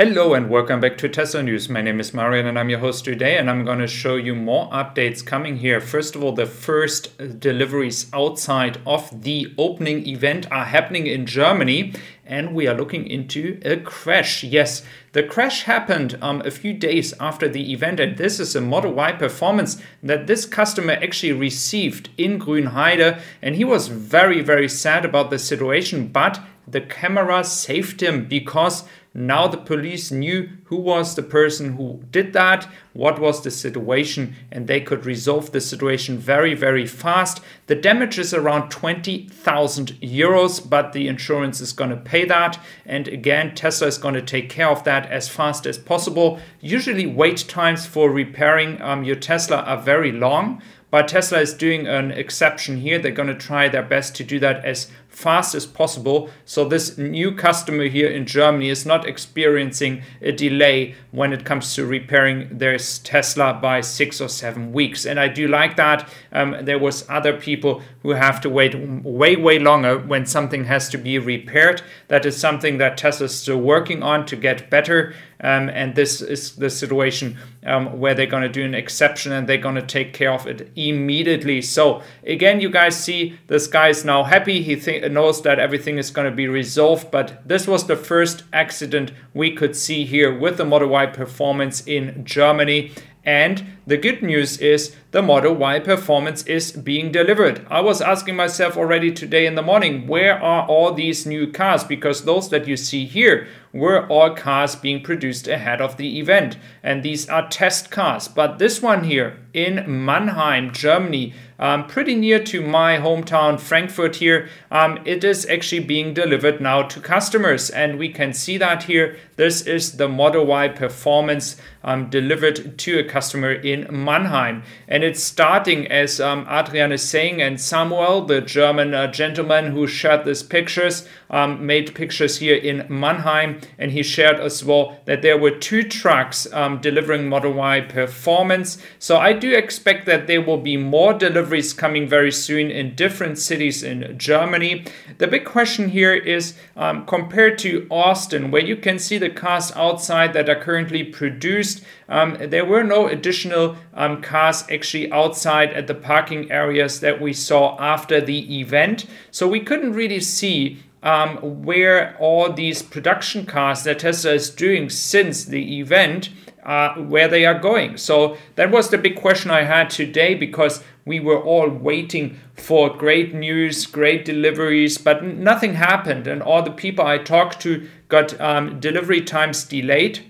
Hello and welcome back to Tesla News. My name is Marian and I'm your host today and I'm going to show you more updates coming here. First of all, the first deliveries outside of the opening event are happening in Germany and we are looking into a crash. Yes, the crash happened um, a few days after the event and this is a Model Y performance that this customer actually received in Grünheide and he was very, very sad about the situation, but the camera saved him because now the police knew who was the person who did that, what was the situation, and they could resolve the situation very, very fast. The damage is around 20,000 euros, but the insurance is going to pay that. And again, Tesla is going to take care of that as fast as possible. Usually, wait times for repairing um, your Tesla are very long. But Tesla is doing an exception here. They're going to try their best to do that as fast as possible. So this new customer here in Germany is not experiencing a delay when it comes to repairing their Tesla by six or seven weeks. And I do like that. Um, there was other people who have to wait way, way longer when something has to be repaired. That is something that Tesla is still working on to get better. Um, and this is the situation um, where they're going to do an exception and they're going to take care of it immediately. So again, you guys see this guy is now happy. He knows that everything is going to be resolved. But this was the first accident we could see here with the Model Y performance in Germany. And the good news is the Model Y performance is being delivered. I was asking myself already today in the morning, where are all these new cars? Because those that you see here were all cars being produced ahead of the event. And these are test cars. But this one here in Mannheim, Germany, um, pretty near to my hometown, Frankfurt here, um, it is actually being delivered now to customers. And we can see that here. This is the Model Y performance um, delivered to a customer in Mannheim. And it's starting, as um, Adrian is saying, and Samuel, the German uh, gentleman who shared these pictures, um, made pictures here in Mannheim. And he shared as well that there were two trucks um, delivering Model Y performance. So I do expect that there will be more deliveries coming very soon in different cities in Germany. The big question here is um, compared to Austin, where you can see the cars outside that are currently produced, um, there were no additional um, cars actually outside at the parking areas that we saw after the event. So we couldn't really see um, where all these production cars that Tesla is doing since the event uh, where they are going. So that was the big question I had today because we were all waiting for great news, great deliveries, but nothing happened. And all the people I talked to got um, delivery times delayed.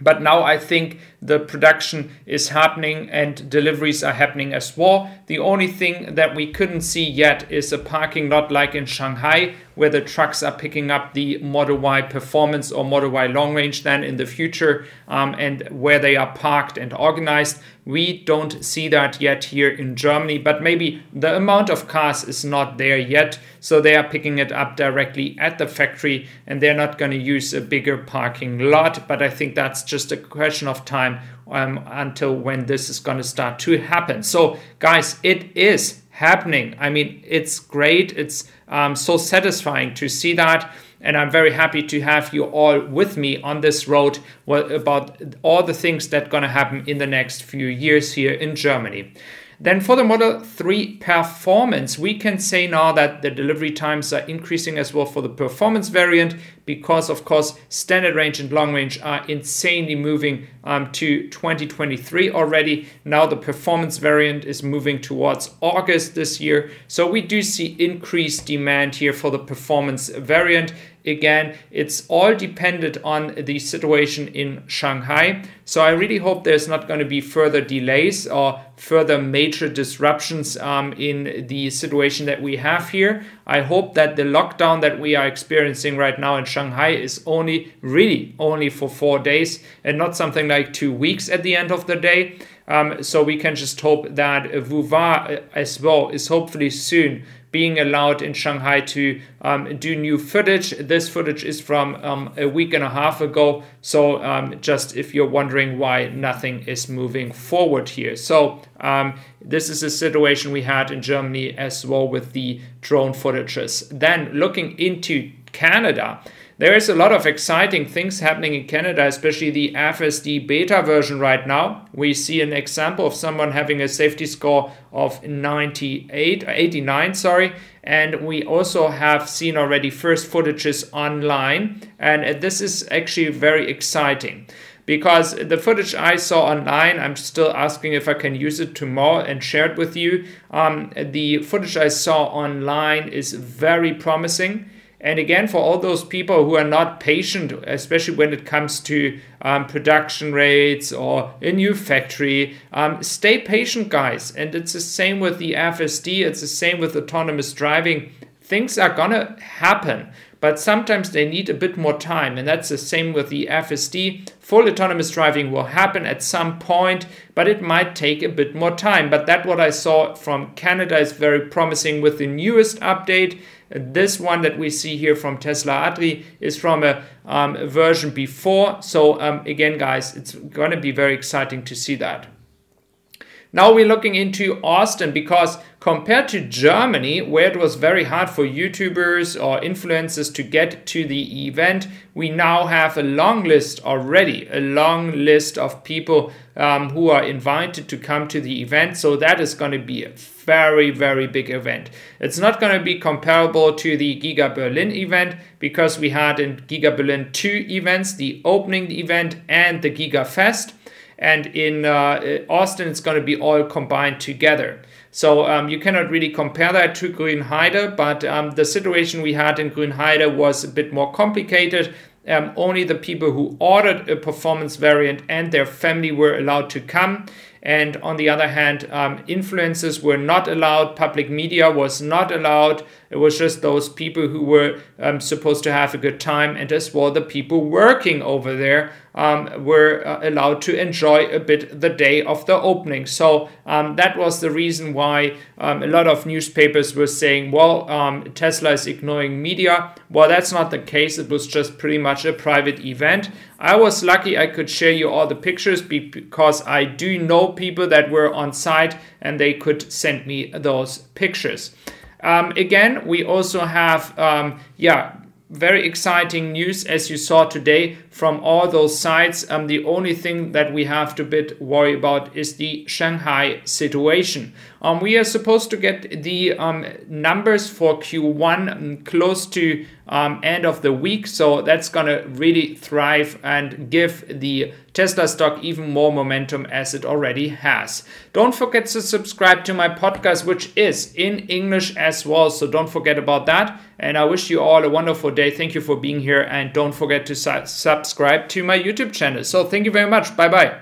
But now I think the production is happening and deliveries are happening as well. The only thing that we couldn't see yet is a parking lot like in Shanghai, where the trucks are picking up the Model Y performance or Model Y long range then in the future, um, and where they are parked and organized. We don't see that yet here in Germany, but maybe the amount of cars is not there yet. So they are picking it up directly at the factory and they're not going to use a bigger parking lot. But I think that's just a question of time um, until when this is going to start to happen. So, guys, it is happening. I mean, it's great. It's um, so satisfying to see that. And I'm very happy to have you all with me on this road about all the things that are going to happen in the next few years here in Germany. Then for the Model 3 performance, we can say now that the delivery times are increasing as well for the performance variant because, of course, standard range and long range are insanely moving um, to 2023 already. Now the performance variant is moving towards August this year. So we do see increased demand here for the performance variant again, it's all dependent on the situation in Shanghai. So I really hope there's not going to be further delays or further major disruptions um, in the situation that we have here. I hope that the lockdown that we are experiencing right now in Shanghai is only, really, only for four days and not something like two weeks at the end of the day. Um, so we can just hope that Wuhan as well is hopefully soon being allowed in Shanghai to um, do new footage. This footage is from um, a week and a half ago. So, um, just if you're wondering why nothing is moving forward here. So, um, this is a situation we had in Germany as well with the drone footages. Then, looking into Canada. There is a lot of exciting things happening in Canada, especially the FSD beta version right now. We see an example of someone having a safety score of 98, 89, sorry, and we also have seen already first footages online, and this is actually very exciting because the footage I saw online, I'm still asking if I can use it tomorrow and share it with you. Um, the footage I saw online is very promising. And again, for all those people who are not patient, especially when it comes to um, production rates or a new factory, um, stay patient, guys. And it's the same with the FSD, it's the same with autonomous driving. Things are gonna happen but sometimes they need a bit more time. And that's the same with the FSD. Full autonomous driving will happen at some point, but it might take a bit more time. But that what I saw from Canada is very promising with the newest update. This one that we see here from Tesla Atri is from a, um, version before. So um, again, guys, it's going to be very exciting to see that. Now we're looking into Austin because compared to Germany, where it was very hard for YouTubers or influencers to get to the event, we now have a long list already, a long list of people um, who are invited to come to the event. So that is going to be a very, very big event. It's not going to be comparable to the Giga Berlin event because we had in Giga Berlin two events the opening event and the Giga Fest and in uh, Austin it's going to be all combined together. So um, you cannot really compare that to Grünheide, but um, the situation we had in Grünheide was a bit more complicated. Um, only the people who ordered a performance variant and their family were allowed to come. And on the other hand, um, influencers were not allowed, public media was not allowed. It was just those people who were um, supposed to have a good time, and as well the people working over there um, were uh, allowed to enjoy a bit the day of the opening. So um, that was the reason why um, a lot of newspapers were saying, well, um, Tesla is ignoring media. Well, that's not the case. It was just pretty much a private event. I was lucky I could share you all the pictures because I do know people that were on site and they could send me those pictures. Um, again, we also have, um, yeah, very exciting news as you saw today from all those sites. Um, the only thing that we have to bit worry about is the Shanghai situation. Um, we are supposed to get the um, numbers for Q1 um, close to um, end of the week, so that's gonna really thrive and give the Tesla stock even more momentum as it already has. Don't forget to subscribe to my podcast, which is in English as well, so don't forget about that. And I wish you all a wonderful day. Thank you for being here, and don't forget to su- subscribe to my YouTube channel. So thank you very much. Bye bye.